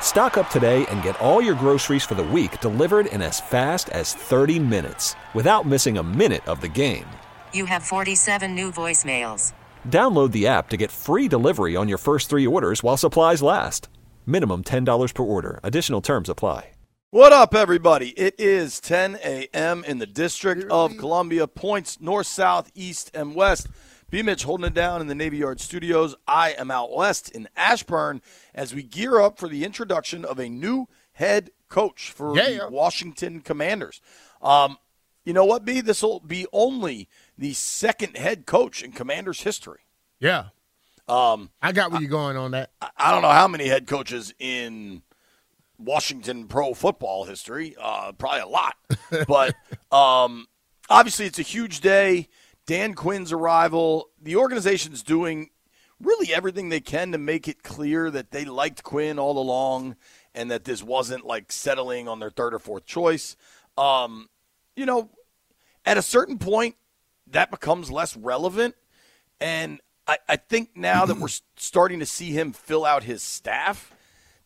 Stock up today and get all your groceries for the week delivered in as fast as 30 minutes without missing a minute of the game. You have 47 new voicemails. Download the app to get free delivery on your first three orders while supplies last. Minimum $10 per order. Additional terms apply. What up, everybody? It is 10 a.m. in the District of Columbia. Points north, south, east, and west. B. Mitch holding it down in the Navy Yard studios. I am out west in Ashburn as we gear up for the introduction of a new head coach for Yeah. the Washington Commanders. Um, you know what, B? This will be only the second head coach in Commanders history. Yeah. Um, I got where you're going on that. I- I don't know how many head coaches in Washington pro football history. Uh, probably a lot, but um, obviously it's a huge day. Dan Quinn's arrival. The organization's doing really everything they can to make it clear that they liked Quinn all along, and that this wasn't like settling on their third or fourth choice. Um, you know, at a certain point, that becomes less relevant. And I, I think now that we're starting to see him fill out his staff,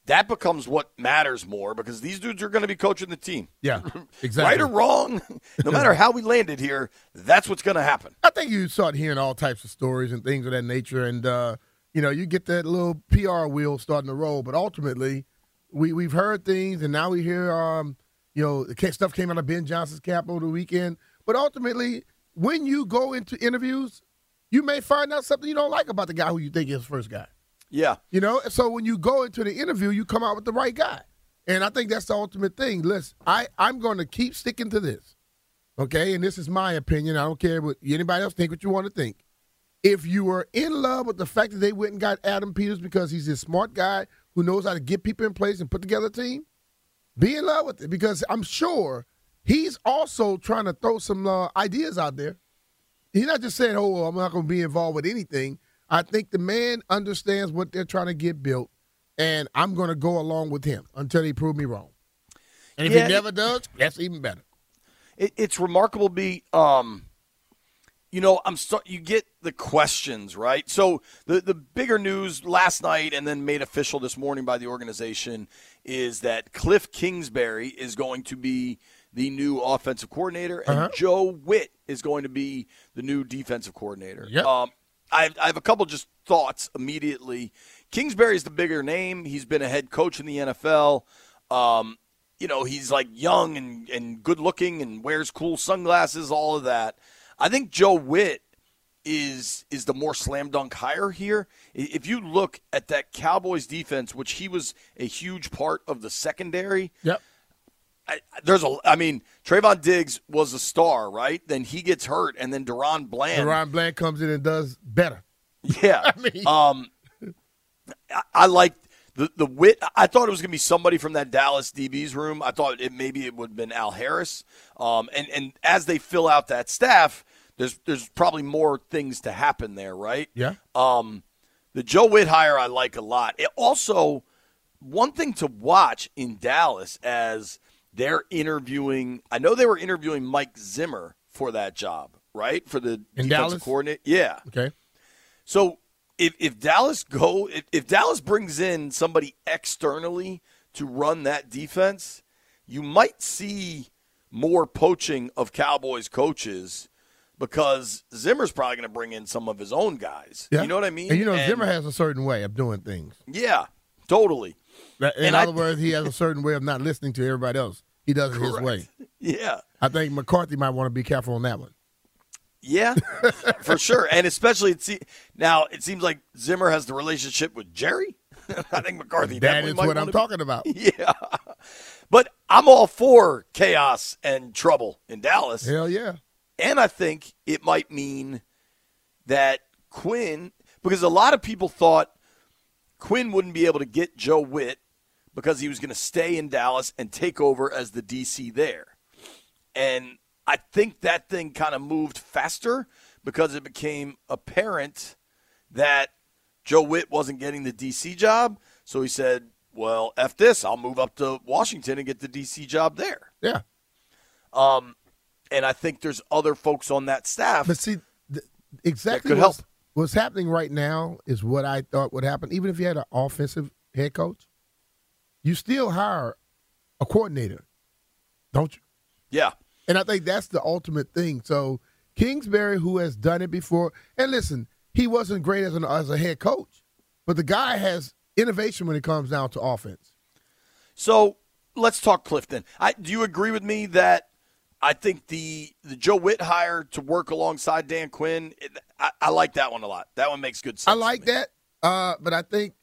that becomes what matters more because these dudes are going to be coaching the team. Yeah, exactly. Right or wrong, no matter how we landed here, that's what's going to happen. I think you start hearing all types of stories and things of that nature, and uh, you know, you get that little PR wheel starting to roll. But ultimately, we we've heard things, and now we hear, um, you know, stuff came out of Ben Johnson's camp over the weekend. But ultimately, when you go into interviews, you may find out something you don't like about the guy who you think is first guy. Yeah. You know, so when you go into the interview, you come out with the right guy. And I think that's the ultimate thing. Listen, I, I'm going to keep sticking to this. Okay? And this is my opinion. I don't care what anybody else think what you want to think. If you were in love with the fact that they went and got Adam Peters because he's a smart guy who knows how to get people in place and put together a team, be in love with it because I'm sure he's also trying to throw some uh, ideas out there. He's not just saying, "Oh, I'm not going to be involved with anything." I think the man understands what they're trying to get built, and I'm going to go along with him until he prove me wrong. And if Yeah, he never does, that's even better. it, it's remarkable to be um you know i'm start you get the questions right so the the bigger news last night and then made official this morning by the organization is that Kliff kingsbury is going to be the new offensive coordinator and Uh-huh. joe Whitt is going to be the new defensive coordinator Yep. um I, I have a couple just thoughts immediately. Kingsbury's the bigger name. He's been a head coach in the NFL. Um, you know, he's like young and, and good looking and wears cool sunglasses, all of that. I think Joe Whitt is is the more slam dunk hire here. If you look at that Cowboys defense, which he was a huge part of the secondary, Yep. I, there's a I mean, Trevon Diggs was a star, right? Then he gets hurt and then DaRon Bland And Ryan Bland comes in and does better. yeah. I mean- um, I, I like the the Whitt. I thought it was gonna be somebody from that Dallas DB's room. I thought it maybe it would have been Al Harris. Um, and and as they fill out that staff, there's there's probably more things to happen there, right? Yeah. Um, the Joe Whitt hire I like a lot. It also, one thing to watch in Dallas as they're interviewing. I know they were interviewing Mike Zimmer for that job, right? For the In defensive coordinator. Yeah. Okay. So if if Dallas go if, if Dallas brings in somebody externally to run that defense, you might see more poaching of Cowboys coaches because Zimmer's probably going to bring in some of his own guys. Yeah. You know what I mean? And you know, And- Zimmer has a certain way of doing things. Yeah, totally. In And I- other words, he has a certain way of not listening to everybody else. He does it his way. Yeah. I think McCarthy might want to be careful on that one. Yeah, for sure, and especially it se- now it seems like Zimmer has the relationship with Jerry. I think McCarthy. that is what I'm be- talking about. Yeah. But I'm all for chaos and trouble in Dallas. Hell yeah. And I think it might mean that Quinn, because a lot of people thought Quinn wouldn't be able to get Joe Whitt because he was going to stay in Dallas and take over as the DC there. And I think that thing kind of moved faster because it became apparent that Joe Whitt wasn't getting the DC job. So he said, well, F this. I'll move up to Washington and get the DC job there. Yeah. Um, and I think there's other folks on that staff. But see, th- exactly could help. What's happening right now is what I thought would happen. Even if you had an offensive head coach, you still hire a coordinator, don't you? Yeah. And I think that's the ultimate thing. So Kingsbury, who has done it before, and listen, he wasn't great as, an, as a head coach, but the guy has innovation when it comes down to offense. So let's talk Clifton. I, do you agree with me that I think the the Joe Whitt hire to work alongside Dan Quinn, it, I, I like that one a lot. That one makes good sense. I like that, uh, but I think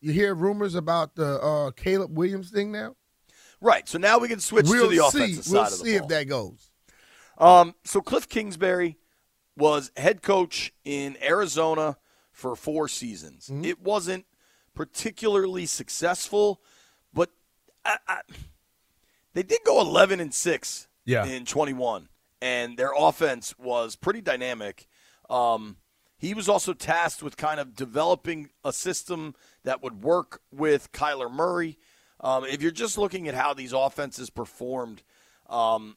you hear rumors about the uh, Caleb Williams thing now. Right. So now we can switch we'll to the see. offensive we'll side of the see ball. if that goes. Um, so Kliff Kingsbury was head coach in Arizona for four seasons. Mm-hmm. It wasn't particularly successful, but I, I, they did go 11 and six Yeah. in 21, and their offense was pretty dynamic. Um, he was also tasked with kind of developing a system that would work with Kyler Murray. Um, if you're just looking at how these offenses performed, um,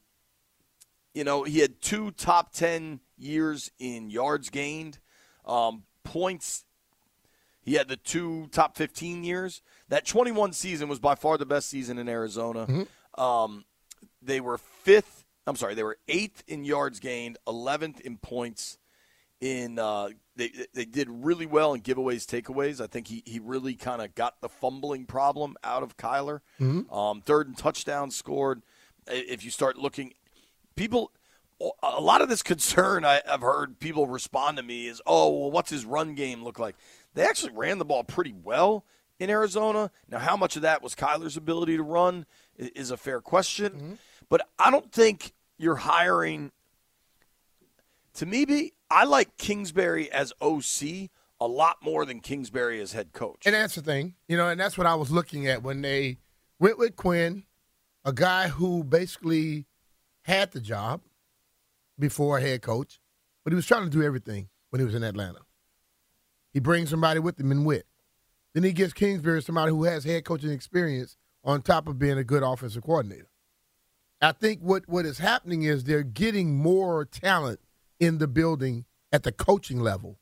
you know, he had two top 10 years in yards gained, um, points. He had the two top 15 years. That 21 season was by far the best season in Arizona. Um, they were fifth. I'm sorry, they were eighth in yards gained, 11th in points. In uh, they they did really well in giveaways, takeaways. I think he he really kind of got the fumbling problem out of Kyler. Um, third and touchdown scored. If you start looking, people a lot of this concern I, I've heard people respond to me is, oh, well, what's his run game look like? They actually ran the ball pretty well in Arizona. Now, how much of that was Kyler's ability to run is a fair question, but I don't think you're hiring. To me, be I like Kingsbury as OC a lot more than Kingsbury as head coach. And that's the thing, you know, and that's what I was looking at when they went with Quinn, a guy who basically had the job before head coach, but he was trying to do everything when he was in Atlanta. He brings somebody with him in Whitt. Then he gets Kingsbury, somebody who has head coaching experience, on top of being a good offensive coordinator. I think what, what is happening is they're getting more talent in the building at the coaching level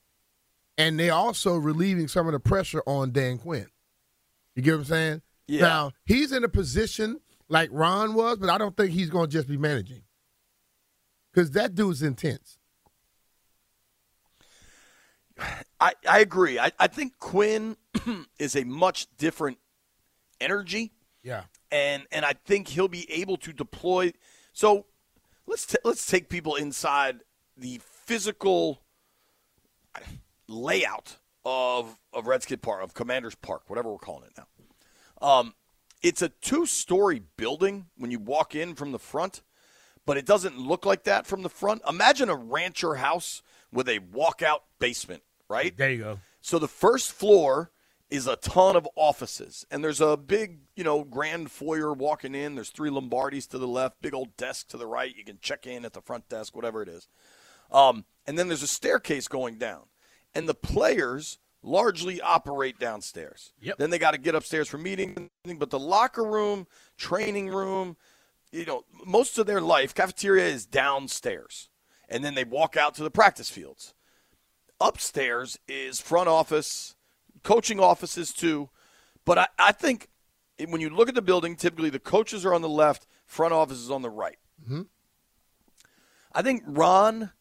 and they're also relieving some of the pressure on Dan Quinn. You get what I'm saying? Yeah. Now he's in a position like Ron was, but I don't think he's going to just be managing because that dude's intense. I, I agree. I, I think Quinn is a much different energy. Yeah. And and I think he'll be able to deploy. So let's t- let's take people inside the physical layout of of Redskins Park of Commanders Park, whatever we're calling it now. Um, it's a two story building when you walk in from the front, but it doesn't look like that from the front. Imagine a rancher house with a walkout basement, right? There you go. So the first floor is a ton of offices, and there's a big, you know, grand foyer walking in. There's three Lombardis to the left, big old desk to the right. You can check in at the front desk, whatever it is. Um, and then there's a staircase going down, and the players largely operate downstairs. Yep. Then they got to get upstairs for meetings, but the locker room, training room, you know, most of their life, cafeteria is downstairs, and then they walk out to the practice fields upstairs is front office, coaching offices too. But I, I think when you look at the building, typically the coaches are on the left, front office is on the right. Mm-hmm. I think Ron,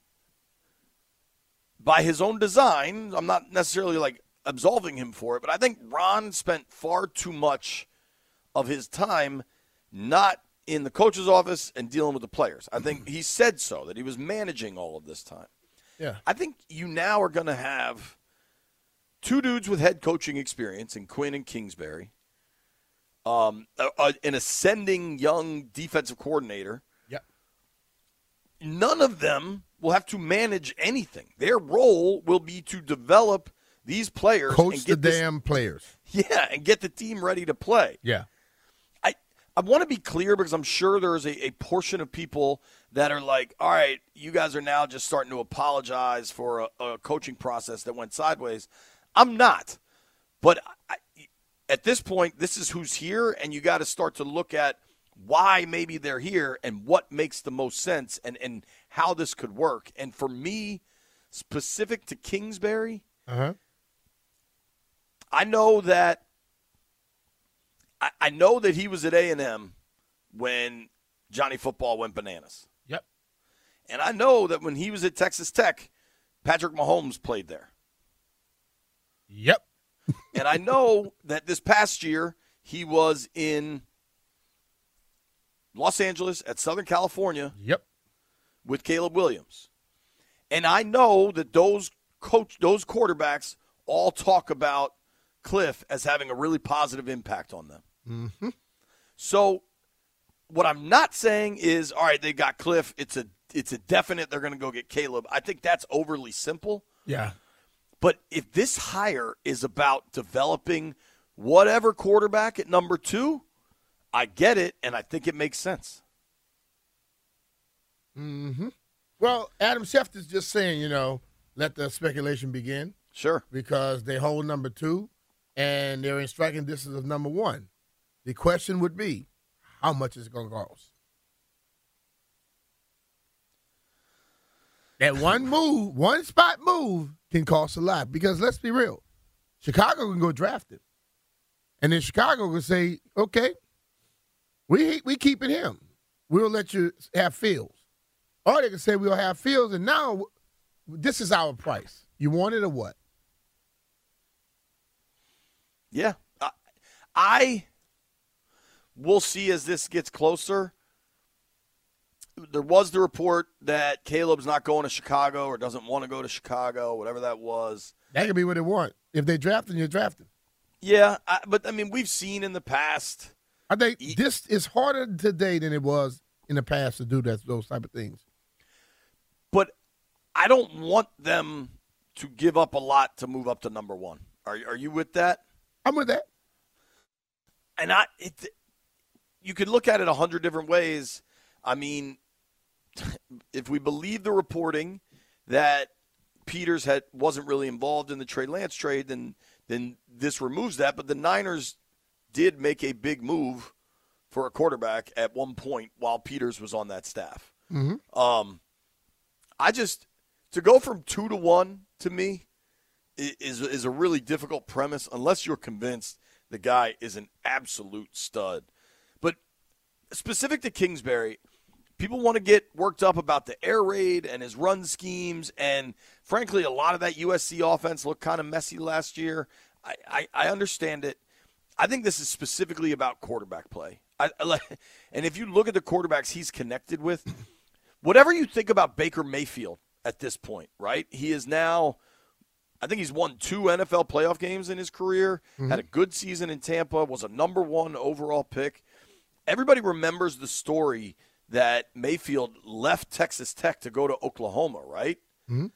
by his own design, I'm not necessarily like absolving him for it, but I think Ron spent far too much of his time not in the coach's office and dealing with the players. I think he said so, that he was managing all of this time. Yeah. I think you now are going to have two dudes with head coaching experience in Quinn and Kingsbury, um, a, a, an ascending young defensive coordinator. Yep. None of them will have to manage anything. Their role will be to develop these players, Coach and the get this- damn players. yeah, and get the team ready to play. Yeah. I I want to be clear because I'm sure there's a, a portion of people that are like, all right, you guys are now just starting to apologize for a, a coaching process that went sideways. I'm not, but I, at this point, this is who's here, and you got to start to look at why maybe they're here and what makes the most sense and and how this could work. And for me, specific to Kingsbury, Uh huh. I know that I, I know that he was at A and M when Johnny Football went bananas, Yep. and I know that when he was at Texas Tech, Patrick Mahomes played there, Yep. and I know that this past year he was in Los Angeles at Southern California Yep. with Caleb Williams. And I know that those coach those quarterbacks all talk about Kliff as having a really positive impact on them. Mm-hmm. So what I'm not saying is all right, they got Kliff, it's a it's a definite they're going to go get Caleb. I think that's overly simple. Yeah. But if this hire is about developing whatever quarterback at number 2, I get it and I think it makes sense. Mm-hmm. Well, Adam Schefter's just saying, you know, let the speculation begin Sure. because they hold number two and they're in striking distance of number one. The question would be, how much is it going to cost? That one move, one spot move can cost a lot because let's be real. Chicago can go draft him. And then Chicago can say, okay, we we keeping him. We'll let you have Fields. Or they can say we'll have Fields, and now this is our price. You want it or what? Yeah. I, I will see as this gets closer. There was the report that Caleb's not going to Chicago or doesn't want to go to Chicago, whatever that was. That could be what they want. If they draft him, you're drafting. Yeah, I, but I mean, we've seen in the past. I think this is harder today than it was in the past to do that those type of things. But I don't want them to give up a lot to move up to number one. Are are you with that? I'm with that. And I, it, you could look at it a hundred different ways. I mean, if we believe the reporting that Peters had wasn't really involved in the Trey Lance trade, then then this removes that. But the Niners did make a big move for a quarterback at one point while Peters was on that staff. Mm-hmm. Um, I just to go from two to one to me is is a really difficult premise unless you're convinced the guy is an absolute stud. But specific to Kingsbury, people want to get worked up about the air raid and his run schemes, and frankly, a lot of that USC offense looked kind of messy last year. I, I, I understand it. I think this is specifically about quarterback play. I, I and if you look at the quarterbacks he's connected with, whatever you think about Baker Mayfield at this point, right? He is now, I think he's won two NFL playoff games in his career, mm-hmm. had a good season in Tampa, was a number one overall pick. Everybody remembers the story that Mayfield left Texas Tech to go to Oklahoma, right? Mm-hmm.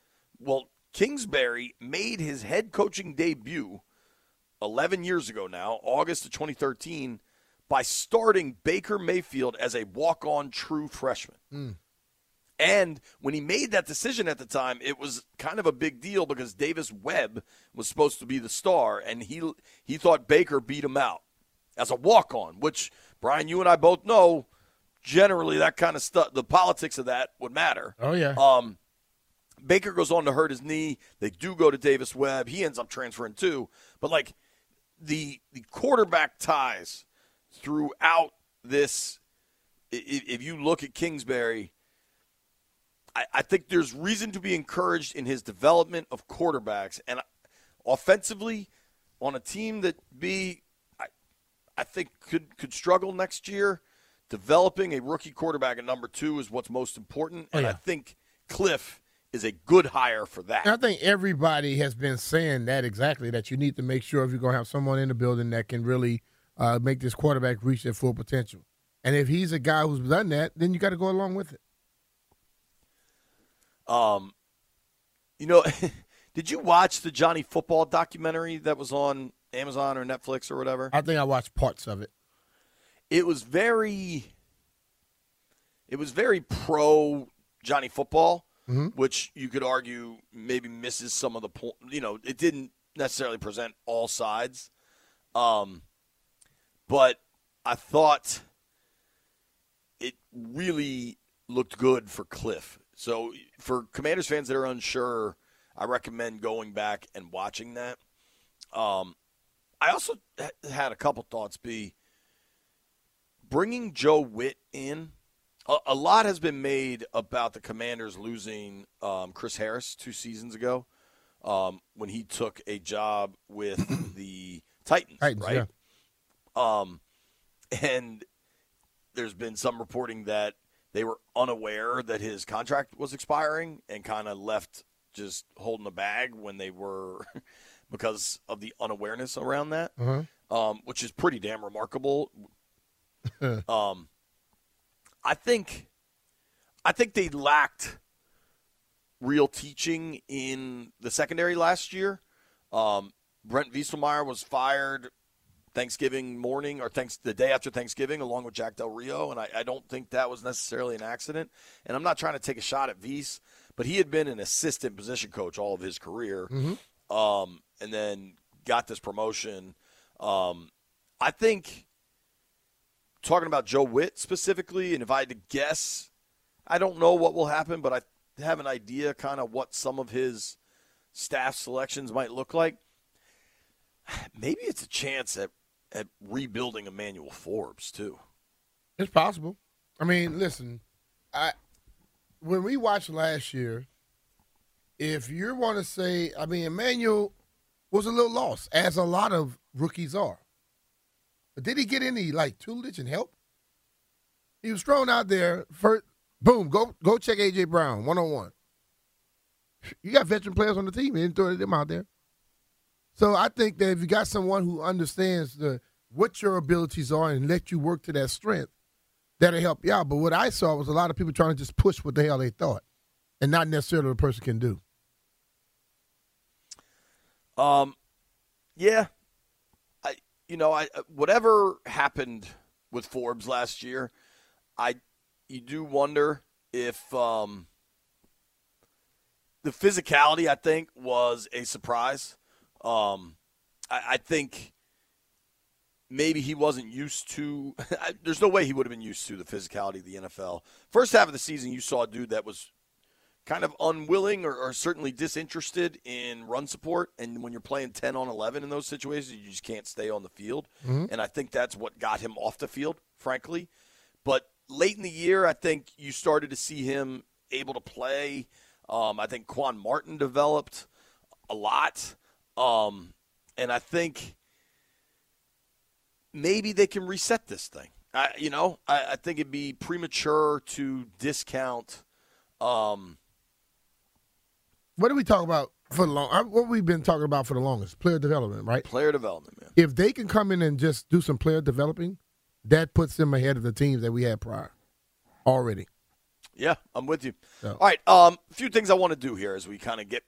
Well, Kingsbury made his head coaching debut 11 years ago now, August of 2013, by starting Baker Mayfield as a walk on true freshman. And when he made that decision at the time, it was kind of a big deal because Davis Webb was supposed to be the star, and he he thought Baker beat him out as a walk on, which Brian, you and I both know generally that kind of stuff, the politics of that would matter. Oh yeah. Um, Baker goes on to hurt his knee. They do go to Davis Webb. He ends up transferring too. But like the the quarterback ties throughout this, i- i- if you look at Kingsbury, I, I think there's reason to be encouraged in his development of quarterbacks and offensively on a team that be I, I think could could struggle next year. Developing a rookie quarterback at number two is what's most important, Oh, and yeah. I think Kliff is a good hire for that. I think everybody has been saying that exactly that you need to make sure if you're going to have someone in the building that can really uh, make this quarterback reach their full potential. And if he's a guy who's done that, then you got to go along with it. Um, you know, did you watch the Johnny Football documentary that was on Amazon or Netflix or whatever? I think I watched parts of it. It was very, it was very pro Johnny Football, mm-hmm. which you could argue maybe misses some of the point. You know, it didn't necessarily present all sides. Um, but I thought it really looked good for Kliff. So for Commanders fans that are unsure, I recommend going back and watching that. Um, I also had a couple thoughts. Be bringing Joe Whitt in. A, a lot has been made about the Commanders losing um, Chris Harris two seasons ago um, when he took a job with the Titans, Titans right? Yeah. Um, and there's been some reporting that they were unaware that his contract was expiring and kind of left just holding the bag when they were because of the unawareness around that, uh-huh. um, which is pretty damn remarkable. um, I think, I think they lacked real teaching in the secondary last year. Um, Brent Vieselmeyer was fired Thanksgiving morning or thanks the day after Thanksgiving, along with Jack Del Rio, and I, I, don't think that was necessarily an accident. And I'm not trying to take a shot at Vies, but he had been an assistant position coach all of his career, mm-hmm. um, and then got this promotion. Um, I think talking about Joe Whitt specifically, and if I had to guess, I don't know what will happen, but I have an idea kind of what some of his staff selections might look like. Maybe it's a chance at at rebuilding Emmanuel Forbes too. It's possible. I mean, listen, I when we watched last year, if you want to say, I mean, Emmanuel was a little lost, as a lot of rookies are. But did he get any like tutelage and help? He was thrown out there first. Boom, go go check AJ Brown one on one. You got veteran players on the team. He didn't throw them out there. So I think that if you got someone who understands the what your abilities are and let you work to that strength, that'll help you out. But what I saw was a lot of people trying to just push what the hell they thought, and not necessarily what the person can do. Um, yeah, you know I whatever happened with Forbes last year, I you do wonder if um the physicality I think was a surprise. Um, I, I think maybe he wasn't used to. there's no way he would have been used to the physicality of the NFL. First half of the season, you saw a dude that was kind of unwilling or, or, certainly disinterested in run support. And when you're playing 10 on 11 in those situations, you just can't stay on the field. Mm-hmm. And I think that's what got him off the field, frankly. But late in the year, I think you started to see him able to play. Um, I think Quan Martin developed a lot. Um, and I think maybe they can reset this thing. I, you know, I, I think it'd be premature to discount. Um, what do we talk about for the long? uh, What we've been talking about for the longest? Player development, right? Player development, man. If they can come in and just do some player developing, that puts them ahead of the teams that we had prior already. Yeah, I'm with you. So. All right, um, a few things I want to do here as we kind of get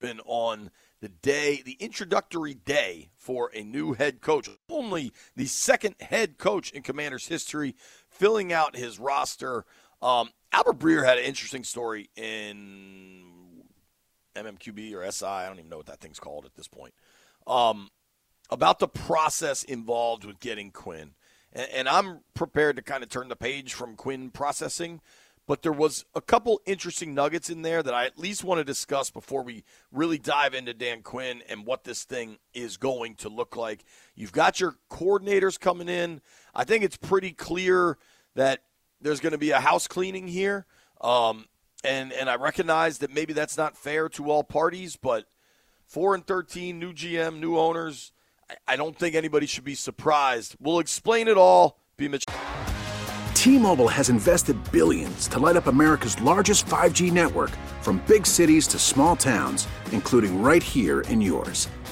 in on the day, the introductory day for a new head coach. Only the second head coach in Commanders history filling out his roster. Um, Albert Breer had an interesting story in MMQB or SI. I don't even know what that thing's called at this point. Um, about the process involved with getting Quinn. And, and I'm prepared to kind of turn the page from Quinn processing but there was a couple interesting nuggets in there that I at least want to discuss before we really dive into Dan Quinn and what this thing is going to look like. You've got your coordinators coming in. I think it's pretty clear that there's going to be a house cleaning here. Um, and and I recognize that maybe that's not fair to all parties, but four and thirteen, new GM, new owners. I, I don't think anybody should be surprised. We'll explain it all. Be Mitch. T-Mobile has invested billions to light up America's largest 5G network from big cities to small towns, including right here in yours.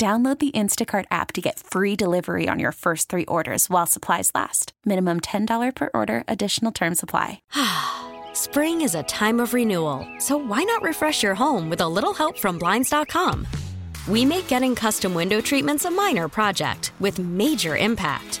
Download the Instacart app to get free delivery on your first three orders while supplies last. Minimum $10 per order, additional term supply. Spring is a time of renewal, so why not refresh your home with a little help from Blinds.com? We make getting custom window treatments a minor project with major impact.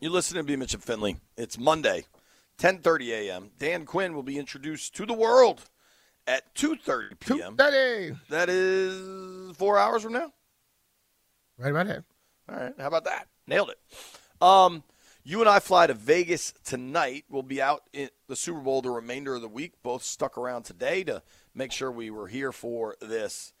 You listen to B. Mitch and Finley. It's Monday, 10:30 a.m. Dan Quinn will be introduced to the world at 2:30 p.m. That is four hours from now. Right about that. All right, how about that? Nailed it. Um, you and I fly to Vegas tonight. We'll be out in the Super Bowl the remainder of the week. Both stuck around today to make sure we were here for this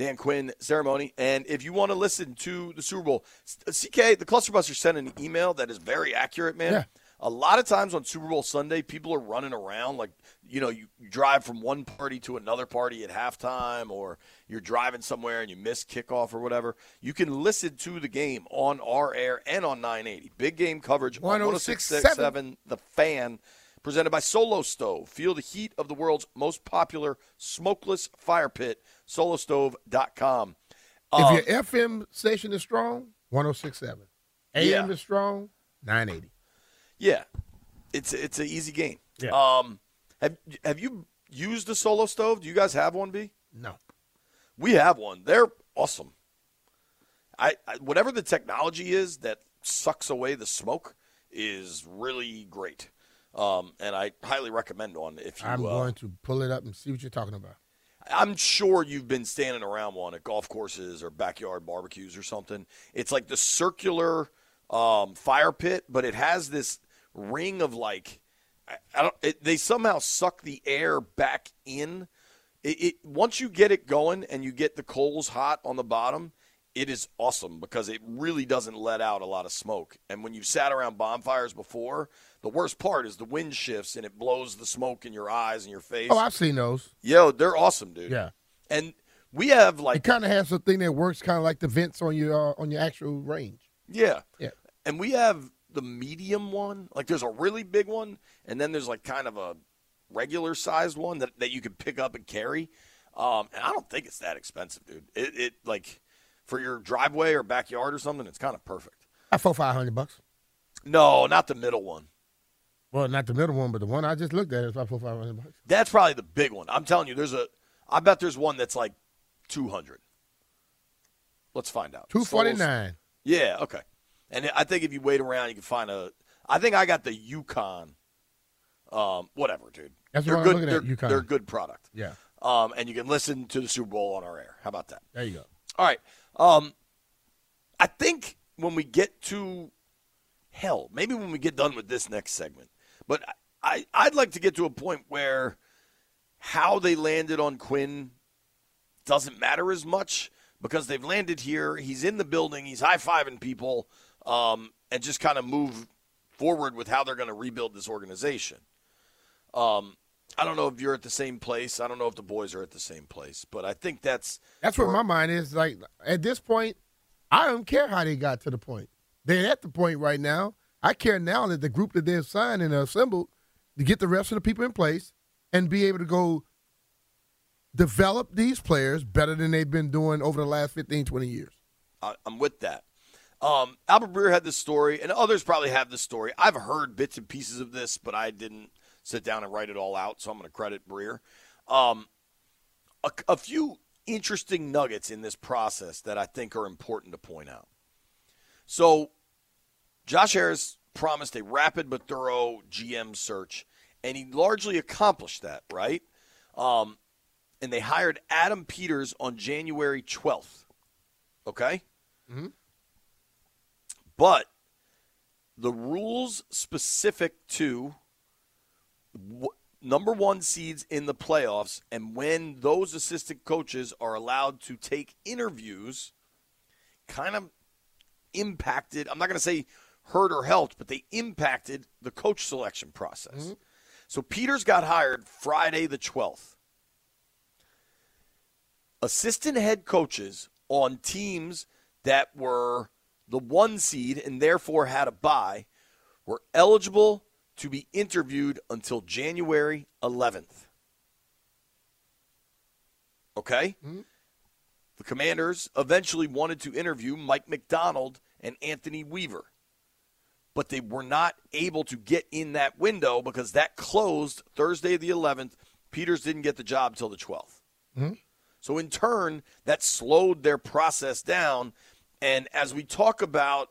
Dan Quinn ceremony. And if you want to listen to the Super Bowl, uh, CK, the Clusterbusters sent an email that is very accurate, man. Yeah. A lot of times on Super Bowl Sunday, people are running around like, you know, you, you drive from one party to another party at halftime, or you're driving somewhere and you miss kickoff or whatever. You can listen to the game on our air and on 980. Big game coverage on 1067. 1067 The Fan presented by Solo Stove. Feel the heat of the world's most popular smokeless fire pit, solostove.com. Um, if your FM station is strong, 1067. AM Yeah. is strong, 980. yeah, it's it's an easy game. Yeah. Um, have have you used a Solo Stove? Do you guys have one, B? No. We have one. They're awesome. I, I whatever the technology is that sucks away the smoke is really great. Um, and I highly recommend one if you. I'm uh, going to pull it up and see what you're talking about. I'm sure you've been standing around one at golf courses or backyard barbecues or something. It's like the circular um, fire pit, but it has this ring of like, I, I don't. It, they somehow suck the air back in. It, it once you get it going and you get the coals hot on the bottom, it is awesome because it really doesn't let out a lot of smoke. And when you've sat around bonfires before, the worst part is the wind shifts and it blows the smoke in your eyes and your face. Oh, I've seen those. Yo, they're awesome, dude. Yeah. And we have like It kind of has something that works kind of like the vents on your uh, on your actual range. yeah. Yeah. And we have the medium one. Like there's a really big one and then there's like kind of a regular sized one that, that you can pick up and carry. Um, and I don't think it's that expensive, dude. It, it like for your driveway or backyard or something, it's kind of perfect. I four five hundred bucks. No, not the middle one. Well, not the middle one, but the one I just looked at is about four five hundred bucks. That's probably the big one. I'm telling you, there's a. I bet there's one that's like 200. Let's find out. Two forty nine. Yeah, okay. And I think if you wait around, you can find a. I think I got the Yukon. Um, whatever, dude. That's they're what I'm good. looking they're, Yukon. they're a good product. Yeah. Um, and you can listen to the Super Bowl on our air. How about that? There you go. All right. Um, I think when we get to hell, maybe when we get done with this next segment, but I, I'd like to get to a point where how they landed on Quinn doesn't matter as much because they've landed here. He's in the building. He's high fiving people, um, and just kind of move forward with how they're going to rebuild this organization. Um, I don't know if you're at the same place. I don't know if the boys are at the same place, but I think that's That's where my mind is. Like at this point, I don't care how they got to the point. They're at the point right now. I care now that the group that they've signed and assembled to get the rest of the people in place and be able to go develop these players better than they've been doing over the last 15, 20 years. I'm with that. Um, Albert Breer had this story, and others probably have this story. I've heard bits and pieces of this, but I didn't sit down and write it all out, so I'm going to credit Breer. Um, a, a few interesting nuggets in this process that I think are important to point out. So, Josh Harris promised a rapid but thorough GM search, and he largely accomplished that, right? Um, and they hired Adam Peters on January 12th. Okay? Mm-hmm. But the rules specific to w- number one seeds in the playoffs and when those assistant coaches are allowed to take interviews kind of impacted, I'm not going to say hurt or helped, but they impacted the coach selection process. Mm-hmm. So Peters got hired Friday the 12th. Assistant head coaches on teams that were the one seed and therefore had a bye were eligible to be interviewed until January 11th. Okay? Mm-hmm. The Commanders eventually wanted to interview Mike Macdonald and Anthony Weaver, but they were not able to get in that window because that closed Thursday the 11th. Peters didn't get the job till the 12th. Mm-hmm. So, in turn, that slowed their process down. And as we talk about,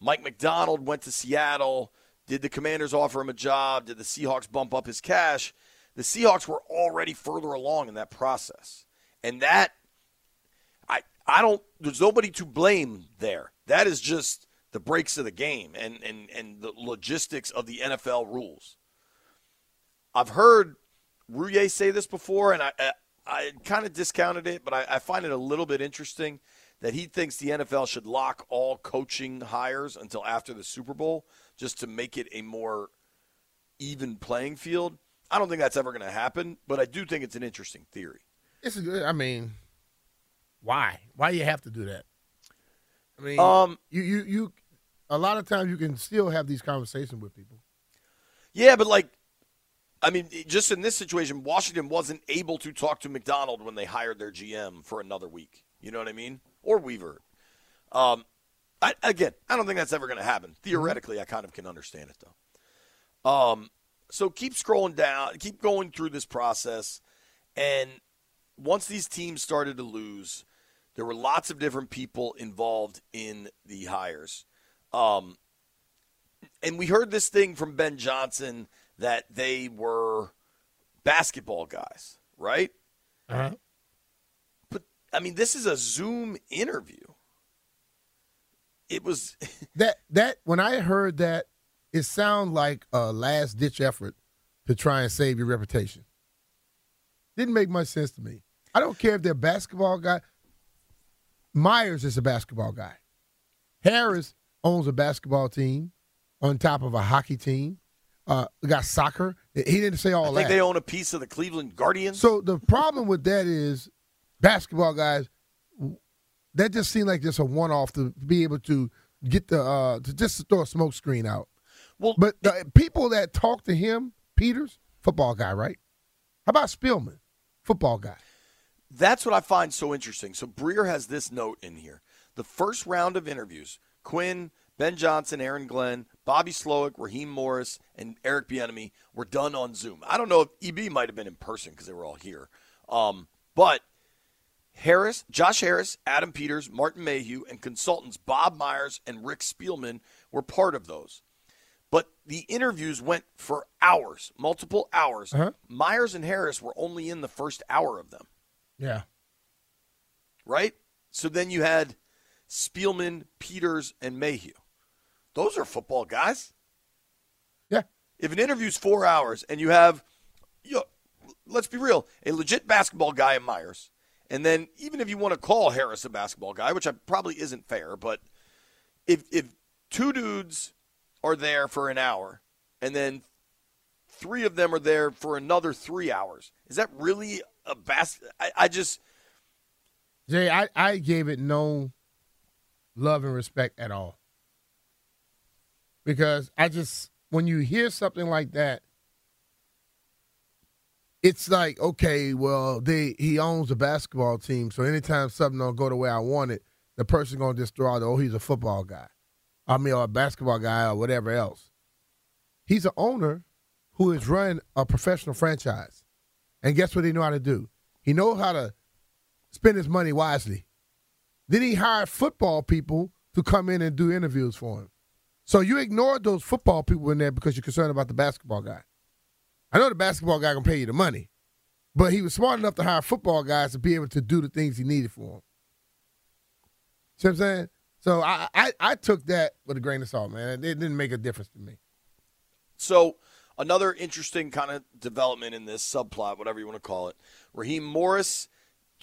Mike Macdonald went to Seattle. Did the Commanders offer him a job? Did the Seahawks bump up his cash? The Seahawks were already further along in that process. And that, I, I don't, there's nobody to blame there. That is just the breaks of the game and, and, and the logistics of the NFL rules. I've heard Rouye say this before, and I, I, I kind of discounted it, but I, I find it a little bit interesting that he thinks the NFL should lock all coaching hires until after the Super Bowl just to make it a more even playing field. I don't think that's ever going to happen, but I do think it's an interesting theory. It's a good. I mean, why? Why you have to do that? I mean, Um, you you you. A lot of times you can still have these conversations with people. Yeah, but like, I mean, just in this situation, Washington wasn't able to talk to Macdonald when they hired their GM for another week. You know what I mean? Or Weaver. Um, I, again, I don't think that's ever going to happen. Theoretically, I kind of can understand it though. Um, so keep scrolling down, keep going through this process, and once these teams started to lose, there were lots of different people involved in the hires. Um, and we heard this thing from Ben Johnson that they were basketball guys, right? Uh-huh. But I mean, this is a Zoom interview. It was That that when I heard that, it sounded like a last ditch effort to try and save your reputation. Didn't make much sense to me. I don't care if they're basketball guy. Myers is a basketball guy. Harris owns a basketball team on top of a hockey team. Uh, got soccer. He didn't say all I that. think they own a piece of the Cleveland Guardians. So the problem with that is basketball guys. That just seemed like just a one-off to be able to get the uh, to just throw a smoke screen out. Well, but the people that talk to him, Peters, football guy, right? How about Spielman, football guy? That's what I find so interesting. So Breer has this note in here. The first round of interviews, Quinn, Ben Johnson, Aaron Glenn, Bobby Slowik, Raheem Morris, and Eric Bieniemy were done on Zoom. I don't know if EB might have been in person because they were all here. Um, but Harris, Josh Harris, Adam Peters, Martin Mayhew, and consultants Bob Myers and Rick Spielman were part of those. But the interviews went for hours, multiple hours. Uh-huh. Myers and Harris were only in the first hour of them Yeah. right? So then you had Spielman, Peters, and Mayhew. Those are football guys. Yeah. If an interview's four hours and you have, you know, let's be real, a legit basketball guy in Myers, And then even if you want to call Harris a basketball guy, which I, probably isn't fair, but if if two dudes are there for an hour and then three of them are there for another three hours, is that really a bas? I, I just Jay, I, I gave it no love and respect at all. Because I just when you hear something like that, it's like, okay, well, they he owns a basketball team, so anytime something don't go the way I want it, the person gonna just throw out, oh, he's a football guy. I mean, or a basketball guy or whatever else. He's an owner who is running a professional franchise. And guess what he know how to do? He knows how to spend his money wisely. Then he hired football people to come in and do interviews for him. So you ignored those football people in there because you're concerned about the basketball guy. I know the basketball guy can pay you the money, but he was smart enough to hire football guys to be able to do the things he needed for him. See what I'm saying? So I, I, I took that with a grain of salt, man. It didn't make a difference to me. So another interesting kind of development in this subplot, whatever you want to call it. Raheem Morris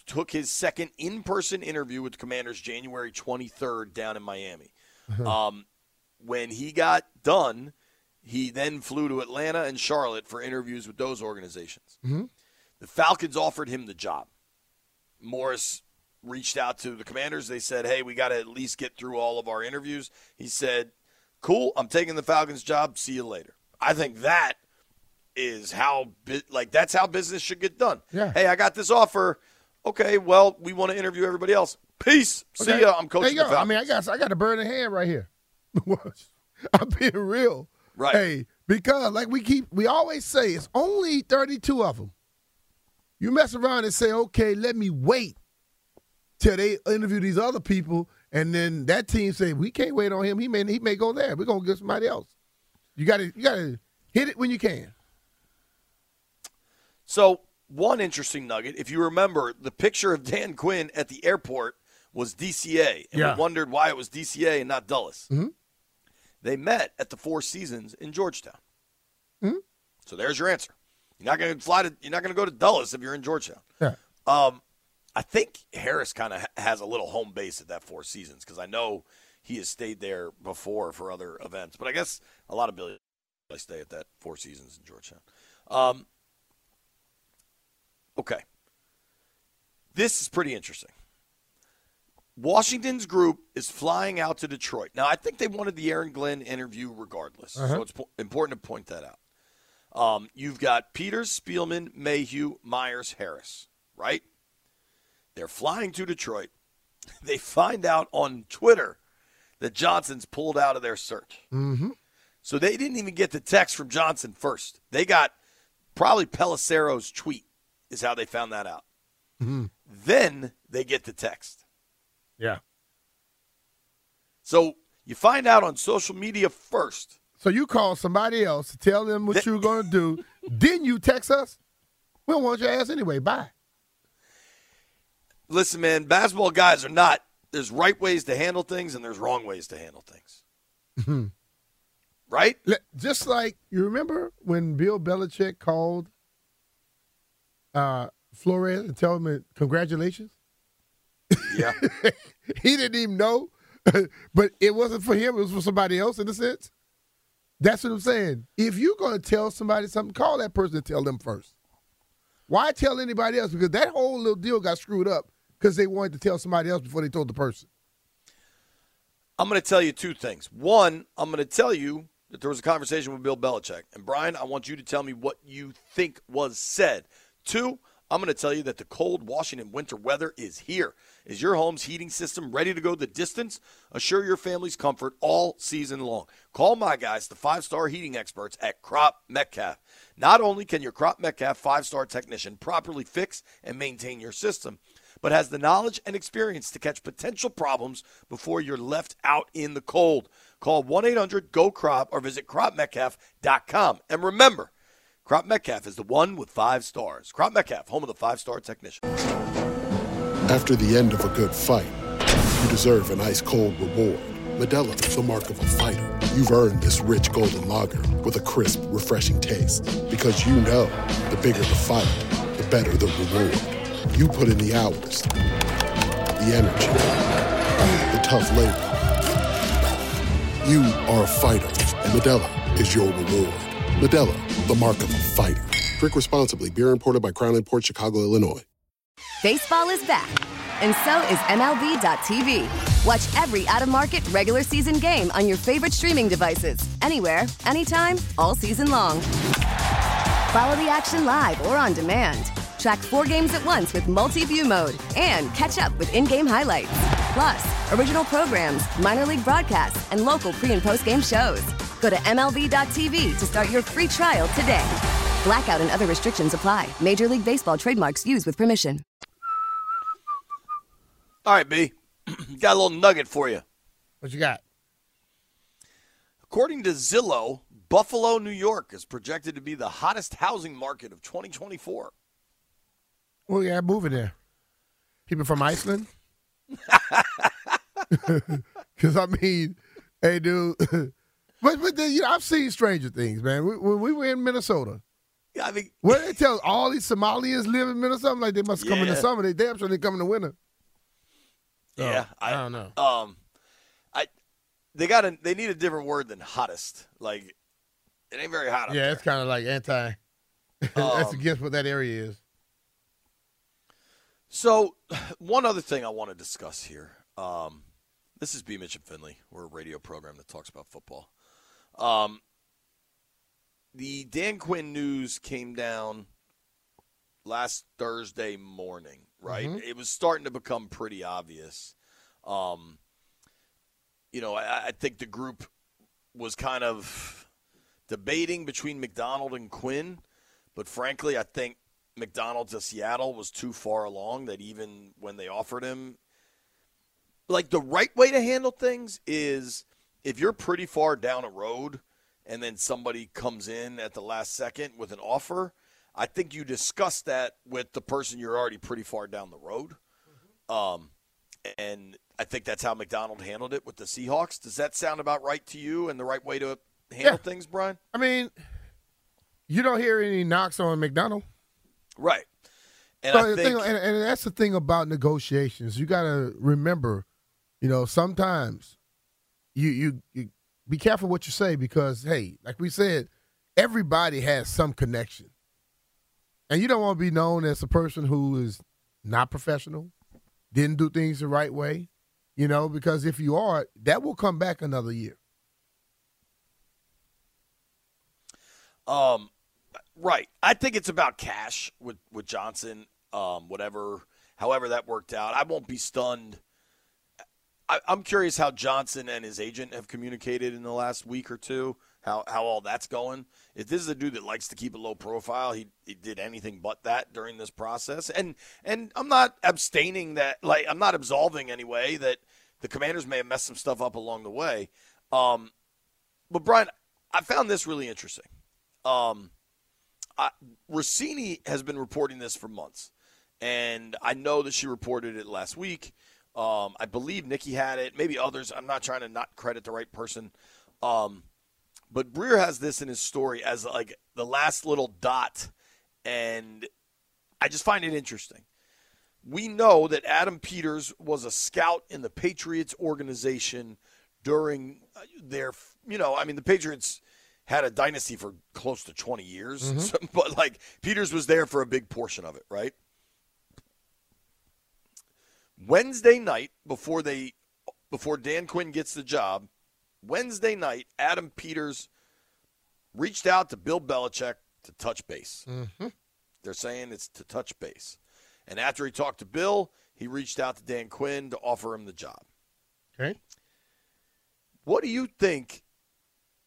took his second in-person interview with the Commanders January 23rd down in Miami. um, when he got done, he then flew to Atlanta and Charlotte for interviews with those organizations. Mm-hmm. The Falcons offered him the job. Morris reached out to the commanders. They said, hey, we got to at least get through all of our interviews. He said, cool, I'm taking the Falcons job. See you later. I think that is how, like, that's how business should get done. Yeah. Hey, I got this offer. Okay, well, we want to interview everybody else. Peace. See ya. I'm coaching the go. I mean, I got I got a bird in hand right here. I'm being real. Right. Hey, because like we keep we always say, it's only 32 of them. You mess around and say, okay, let me wait till they interview these other people, and then that team say we can't wait on him. He may he may go there. We're gonna get somebody else. You gotta you gotta hit it when you can. So, one interesting nugget, if you remember, the picture of Dan Quinn at the airport was DCA, and Yeah. we wondered why it was DCA and not Dulles. Mhm. They met at the Four Seasons in Georgetown. Mhm. So there's your answer. You're not going to fly to. You're not going to go to Dulles if you're in Georgetown. Yeah. Um, I think Harris kind of ha- has a little home base at that Four Seasons because I know he has stayed there before for other events. But I guess a lot of Billy stay at that Four Seasons in Georgetown. Um, okay, this is pretty interesting. Washington's group is flying out to Detroit. Now, I think they wanted the Aaron Glenn interview regardless, Uh-huh. so it's po- important to point that out. Um, you've got Peters, Spielman, Mayhew, Myers, Harris, right? They're flying to Detroit. They find out on Twitter that Johnson's pulled out of their search. Mm-hmm. So they didn't even get the text from Johnson first. They got probably Pelissero's tweet, is how they found that out. Mm-hmm. Then they get the text. Yeah. So you find out on social media first. So you call somebody else to tell them what you're gonna do. then you text us. We don't want your ass anyway. Bye. Listen, man, basketball guys are not. There's right ways to handle things and there's wrong ways to handle things. Right? Just like you remember when Bill Belichick called uh, Flores and tell him congratulations. Yeah. he didn't even know, but it wasn't for him. It was for somebody else in a sense. That's what I'm saying. If you're going to tell somebody something, call that person and tell them first. Why tell anybody else? Because that whole little deal got screwed up because they wanted to tell somebody else before they told the person. I'm going to tell you two things. One, I'm going to tell you that there was a conversation with Bill Belichick. And Brian, I want you to tell me what you think was said. Two, I'm going to tell you that the cold Washington winter weather is here. Is your home's heating system ready to go the distance? Assure your family's comfort all season long. Call my guys, the five star heating experts at Crop Metcalf. Not only can your Crop Metcalf five star technician properly fix and maintain your system, but has the knowledge and experience to catch potential problems before you're left out in the cold. Call 1 800 GO CROP or visit cropmetcalf.com. And remember, Crop Metcalf is the one with five stars. Crop Metcalf, home of the five star technician. After the end of a good fight, you deserve an ice cold reward. Modelo is the mark of a fighter. You've earned this rich golden lager with a crisp, refreshing taste. Because you know the bigger the fight, the better the reward. You put in the hours, the energy, the tough labor. You are a fighter, and Modelo is your reward. Modelo, the mark of a fighter. Drink responsibly. Beer imported by Crown Imports Chicago, Illinois. Baseball is back, and so is MLB.tv. Watch every out-of-market regular season game on your favorite streaming devices, anywhere, anytime, all season long. Follow the action live or on demand. Track four games at once with multi-view mode and catch up with in-game highlights. Plus, original programs, minor league broadcasts, and local pre- and post-game shows. Go to MLB.tv to start your free trial today. Blackout and other restrictions apply. Major League Baseball trademarks used with permission. All right, B. got a little nugget for you. What you got? According to Zillow, Buffalo, New York is projected to be the hottest housing market of 2024. Well, yeah, moving there. People from Iceland. Because I mean, hey, dude. but but then, you know, I've seen Stranger Things, man. We, when we were in Minnesota, Yeah, I mean, where they tell all these Somalians live in Minnesota, like they must come in the summer. They damn sure they come in the winter. So, yeah, I don't know. Um, I they got a they need a different word than hottest. Like it ain't very hot. Yeah, it's kind of like anti. That's Um, against what that area is. So, one other thing I want to discuss here. Um, this is B. Mitch and Finley. We're a radio program that talks about football. Um, the Dan Quinn news came down last Thursday morning, right? Mhm. It was starting to become pretty obvious. Um, you know, I, I think the group was kind of debating between Macdonald and Quinn, but frankly, I think Macdonald to Seattle was too far along that even when they offered him, like the right way to handle things is if you're pretty far down a road and then somebody comes in at the last second with an offer, I think you discuss that with the person you're already pretty far down the road. Um, and I think that's how Macdonald handled it with the Seahawks. Does that sound about right to you and the right way to handle things, Brian? I mean, you don't hear any knocks on Macdonald. Right. And So I the think thing, and, and that's the thing about negotiations. You got to remember, you know, sometimes you, you you be careful what you say because hey, like we said, everybody has some connection, and you don't want to be known as a person who is not professional, didn't do things the right way, you know, because if you are, that will come back another year. Um, right. I think it's about cash with with Johnson. Um, whatever, however that worked out, I won't be stunned. I, I'm curious how Johnson and his agent have communicated in the last week or two. How how all that's going. If this is a dude that likes to keep a low profile, he, he did anything but that during this process. And and I'm not abstaining that like I'm not absolving anyway that the Commanders may have messed some stuff up along the way. Um, but Brian, I found this really interesting. Um, Rossini has been reporting this for months, and I know that she reported it last week. Um, I believe Nikki had it, maybe others. I'm not trying to not credit the right person. Um, but Breer has this in his story as like the last little dot, and I just find it interesting. We know that Adam Peters was a scout in the Patriots organization during uh, their, you know, I mean, the Patriots had a dynasty for close to 20 years, Mhm. So- but like Peters was there for a big portion of it, right? Wednesday night before they before Dan Quinn gets the job, Wednesday night Adam Peters reached out to Bill Belichick to touch base. Mm-hmm. They're saying it's to touch base. And after he talked to Bill, he reached out to Dan Quinn to offer him the job. Okay. What do you think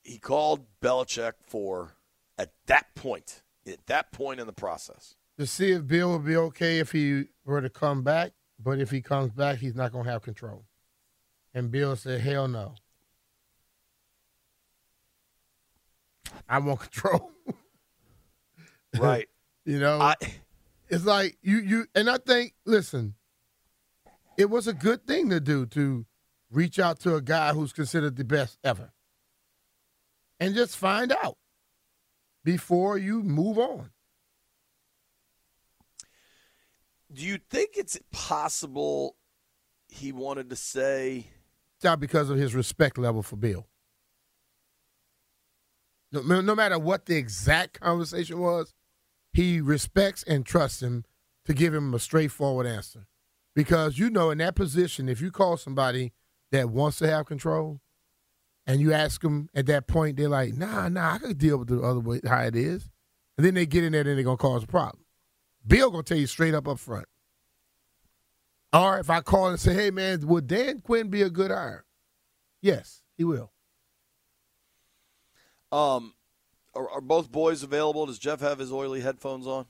he called Belichick for at that point? At that point in the process? To see if Bill would be okay if he were to come back, but if he comes back, he's not going to have control. And Bill said, "Hell no, I want control." Right. you know, it's like you you and I think listen, it was a good thing to do to reach out to a guy who's considered the best ever, and just find out before you move on. Do you think it's possible he wanted to say Out because of his respect level for Bill. No, no matter what the exact conversation was, he respects and trusts him to give him a straightforward answer. Because you know, in that position, if you call somebody that wants to have control, and you ask them at that point, they're like, "Nah, nah, I could deal with the other way how it is," and then they get in there, and they're gonna cause a problem. Bill gonna tell you straight up up front. Or if I call and say, "Hey, man, would Dan Quinn be a good hire?" Yes, he will. Um, are, are both boys available? Does Jeff have his oily headphones on?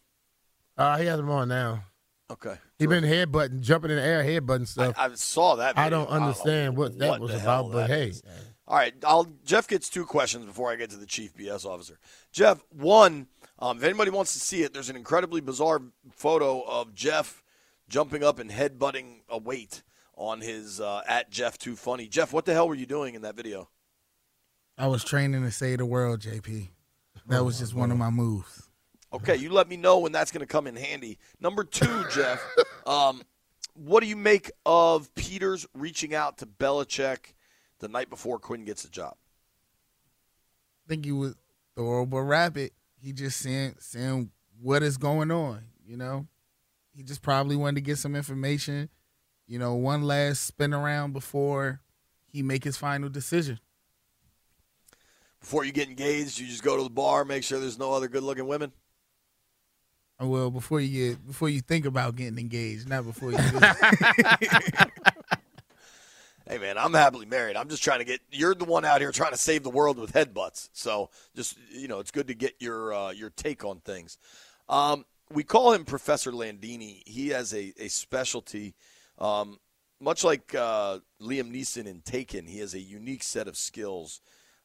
Uh, he has them on now. Okay. He been headbutting, jumping in the air, headbutting stuff. I, I saw that. I don't understand what that was about, but that hey, is. All right, I'll, Jeff gets two questions before I get to the chief BS officer. Jeff, one, um, if anybody wants to see it, there's an incredibly bizarre photo of Jeff jumping up and headbutting a weight on his uh, at Jeff Too Funny. Jeff, what the hell were you doing in that video? I was training to save the world, JP. That was just one of my moves. Okay, you let me know when that's going to come in handy. Number two, Jeff, um, what do you make of Peters reaching out to Belichick the night before Quinn gets the job? I think he was thorough but rapid. He just saying saying what is going on, you know. He just probably wanted to get some information, you know, one last spin around before he make his final decision. Before you get engaged, you just go to the bar, make sure there's no other good-looking women. Oh, Well, before you get before you think about getting engaged, not before you. Hey man, I'm happily married. I'm just trying to get. You're the one out here trying to save the world with headbutts. So just you know, it's good to get your uh, your take on things. Um, we call him Professor Landini. He has a a specialty, um, much like uh, Liam Neeson in Taken. He has a unique set of skills.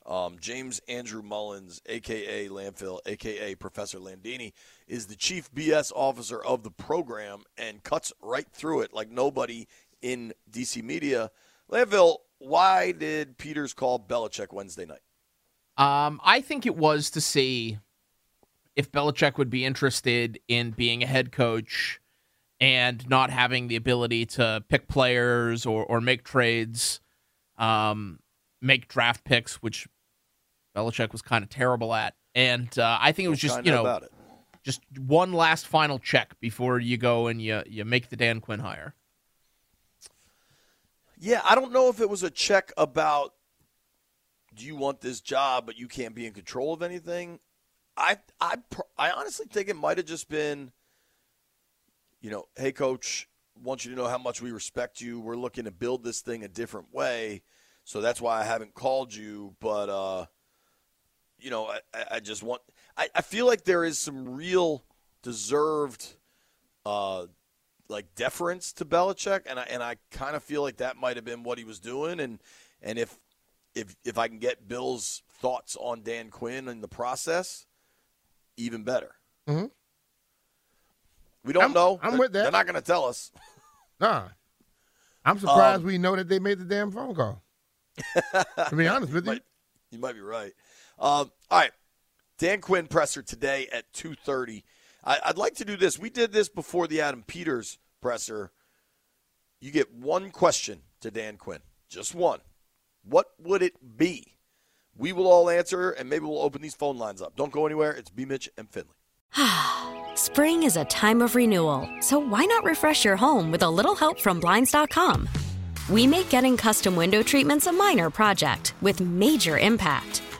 Um, James Andrew Mullins, aka Landfill, aka Professor Landini, is the chief BS officer of the program and cuts right through it like nobody in DC media. Landfill, why did Peters call Belichick Wednesday night? Um, I think it was to see if Belichick would be interested in being a head coach and not having the ability to pick players or, or make trades, um, make draft picks, which Belichick was kind of terrible at. And uh, I think it was just, you know, about it. just one last final check before you go and you, you make the Dan Quinn hire. Yeah, I don't know if it was a check about do you want this job, but you can't be in control of anything. I I I honestly think it might have just been, you know, hey coach, want you to know how much we respect you. We're looking to build this thing a different way, so that's why I haven't called you. But uh, you know, I, I- just want. I, I feel like there is some real deserved uh, like deference to Belichick, and I and I kind of feel like that might have been what he was doing, and and if if if I can get Bill's thoughts on Dan Quinn in the process, even better. Mhm. We don't I'm- know. I'm They're- with that. They're not going to tell us. Nah. I'm surprised Um, we know that they made the damn phone call. to be honest with you. You might be right. Um, all right, Dan Quinn presser today at two thirty. I'd like to do this. We did this before the Adam Peters presser. You get one question to Dan Quinn, just one. What would it be? We will all answer, and maybe we'll open these phone lines up. Don't go anywhere. It's B. Mitch and Finley. Spring is a time of renewal, so why not refresh your home with a little help from Blinds.com? We make getting custom window treatments a minor project with major impact.